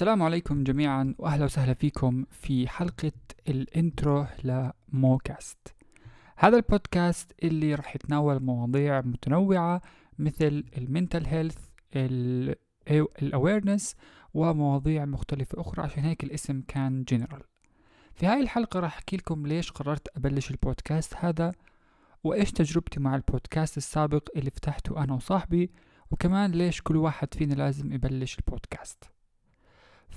السلام عليكم جميعا واهلا وسهلا فيكم في حلقة ال intro لموكاست. هذا البودكاست اللي راح يتناول مواضيع متنوعة مثل ال mental health ال awareness ومواضيع مختلفة أخرى عشان هيك الاسم كان جنرال في هاي الحلقة راح أحكي لكم ليش قررت أبلش البودكاست هذا وإيش تجربتي مع البودكاست السابق اللي فتحته أنا وصاحبي وكمان ليش كل واحد فينا لازم يبلش البودكاست.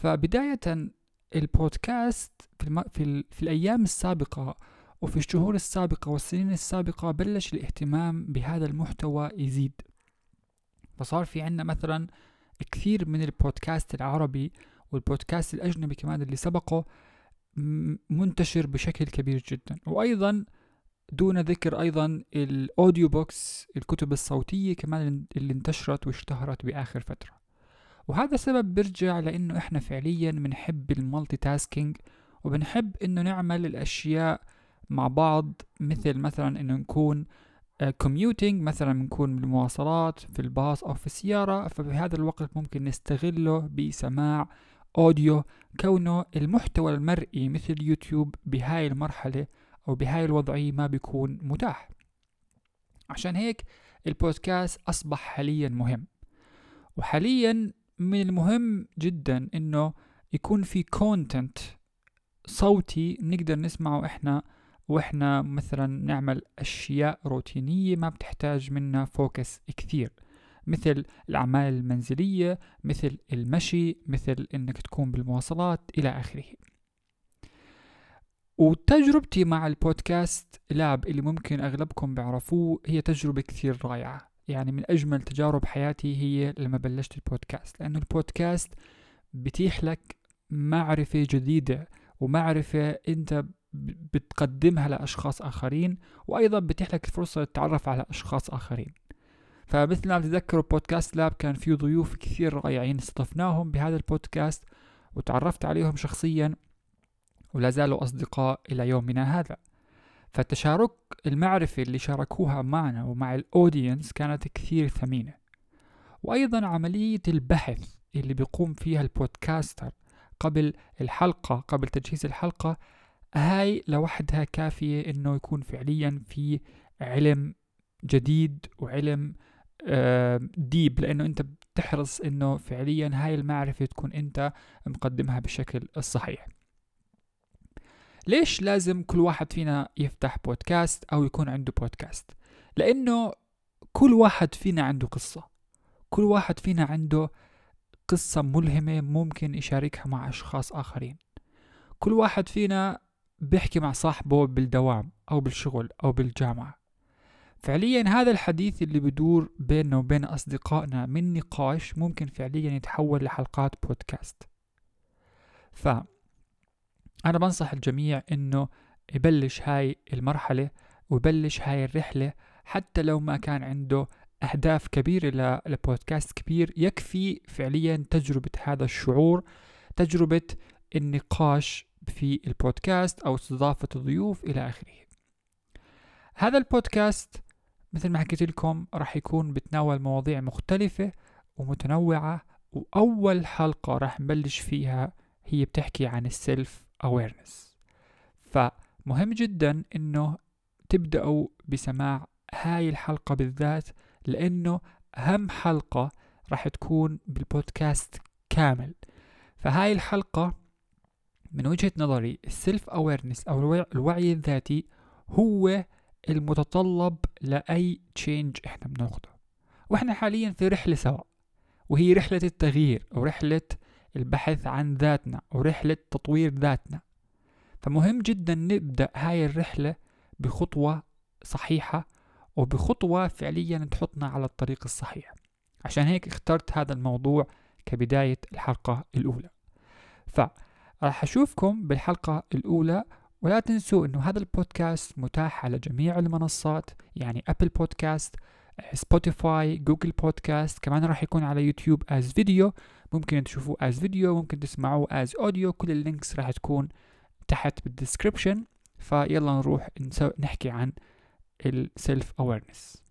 فبداية البودكاست في, الم... في, ال... في الأيام السابقة وفي الشهور السابقة والسنين السابقة بلش الاهتمام بهذا المحتوى يزيد. فصار في عنا مثلا كثير من البودكاست العربي والبودكاست الأجنبي كمان اللي سبقه منتشر بشكل كبير جدا. وأيضا دون ذكر أيضا ال audiobooks الكتب الصوتية كمان اللي انتشرت واشتهرت بآخر فترة. وهذا سبب بيرجع لأنه إحنا فعليا بنحب ال multitasking وبنحب إنه نعمل الأشياء مع بعض مثل مثلا إنه نكون commuting آه، مثلا بنكون بالمواصلات في الباص أو في السيارة فبهذا الوقت ممكن نستغله بسماع audio كونه المحتوى المرئي مثل يوتيوب بهاي المرحلة أو بهاي الوضعية ما بيكون متاح. عشان هيك البودكاست أصبح حاليا مهم. وحاليا من المهم جدا إنه يكون في content صوتي نقدر نسمعه إحنا وإحنا مثلا نعمل أشياء روتينية ما بتحتاج منا focus كثير. مثل الأعمال المنزلية مثل المشي مثل إنك تكون بالمواصلات إلى آخره. وتجربتي مع البودكاست لاب اللي ممكن أغلبكم بيعرفوه هي تجربة كثير رائعة. يعني من أجمل تجارب حياتي هي لما بلشت البودكاست لأنه البودكاست بتيح لك معرفة جديدة ومعرفة أنت بتقدمها لأشخاص آخرين وأيضا بتيح لك فرصة تتعرف على أشخاص آخرين. فمثل ما تذكروا بودكاست لاب كان فيه ضيوف كثير رائعين استضفناهم بهذا البودكاست وتعرفت عليهم شخصيا ولا زالوا أصدقاء إلى يومنا هذا. فالتشارك المعرفة اللي شاركوها معنا ومع الأودينس كانت كثير ثمينة. وأيضا عملية البحث اللي بيقوم فيها البودكاستر قبل الحلقة قبل تجهيز الحلقة هاي لوحدها كافية إنه يكون فعليا في علم جديد وعلم ديب لأنه أنت بتحرص إنه فعليا هاي المعرفة تكون أنت مقدمها بالشكل الصحيح ليش لازم كل واحد فينا يفتح بودكاست أو يكون عنده بودكاست؟ لأنه كل واحد فينا عنده قصة. كل واحد فينا عنده قصة ملهمة ممكن يشاركها مع أشخاص آخرين. كل واحد فينا بيحكي مع صاحبه بالدوام أو بالشغل أو بالجامعة. فعليا هذا الحديث اللي بدور بيننا وبين أصدقائنا من نقاش ممكن فعليا يتحول لحلقات بودكاست. أنا بنصح الجميع إنه يبلش هاي المرحلة ويبلش هاي الرحلة حتى لو ما كان عنده أهداف كبيرة لبودكاست كبير يكفي فعليا تجربة هذا الشعور تجربة النقاش في البودكاست أو استضافة الضيوف إلى آخره. هذا البودكاست مثل ما حكيت لكم راح يكون بتناول مواضيع مختلفة ومتنوعة وأول حلقة راح نبلش فيها هي بتحكي عن السيلف awareness. فمهم جدا إنه تبدأوا بسماع هاي الحلقة بالذات لأنه أهم حلقة راح تكون بالبودكاست كامل. فهاي الحلقة من وجهة نظري ال self-awareness أو الوعي الذاتي هو المتطلب لأي change إحنا بناخده. وإحنا حاليا في رحلة سوا وهي رحلة التغيير أو رحلة البحث عن ذاتنا ورحلة تطوير ذاتنا. فمهم جدا نبدأ هاي الرحلة بخطوة صحيحة وبخطوة فعليا تحطنا على الطريق الصحيح. عشان هيك اخترت هذا الموضوع كبداية الحلقة الأولى. فراح أشوفكم بالحلقة الأولى ولا تنسوا أنه هذا البودكاست متاح على جميع المنصات يعني أبل بودكاست سبوتيفاي جوجل بودكاست كمان راح يكون على يوتيوب as video ممكن تشوفوه as video ممكن تسمعوه as audio كل ال links راح تكون تحت بال description فيلا نروح نحكي عن ال self-awareness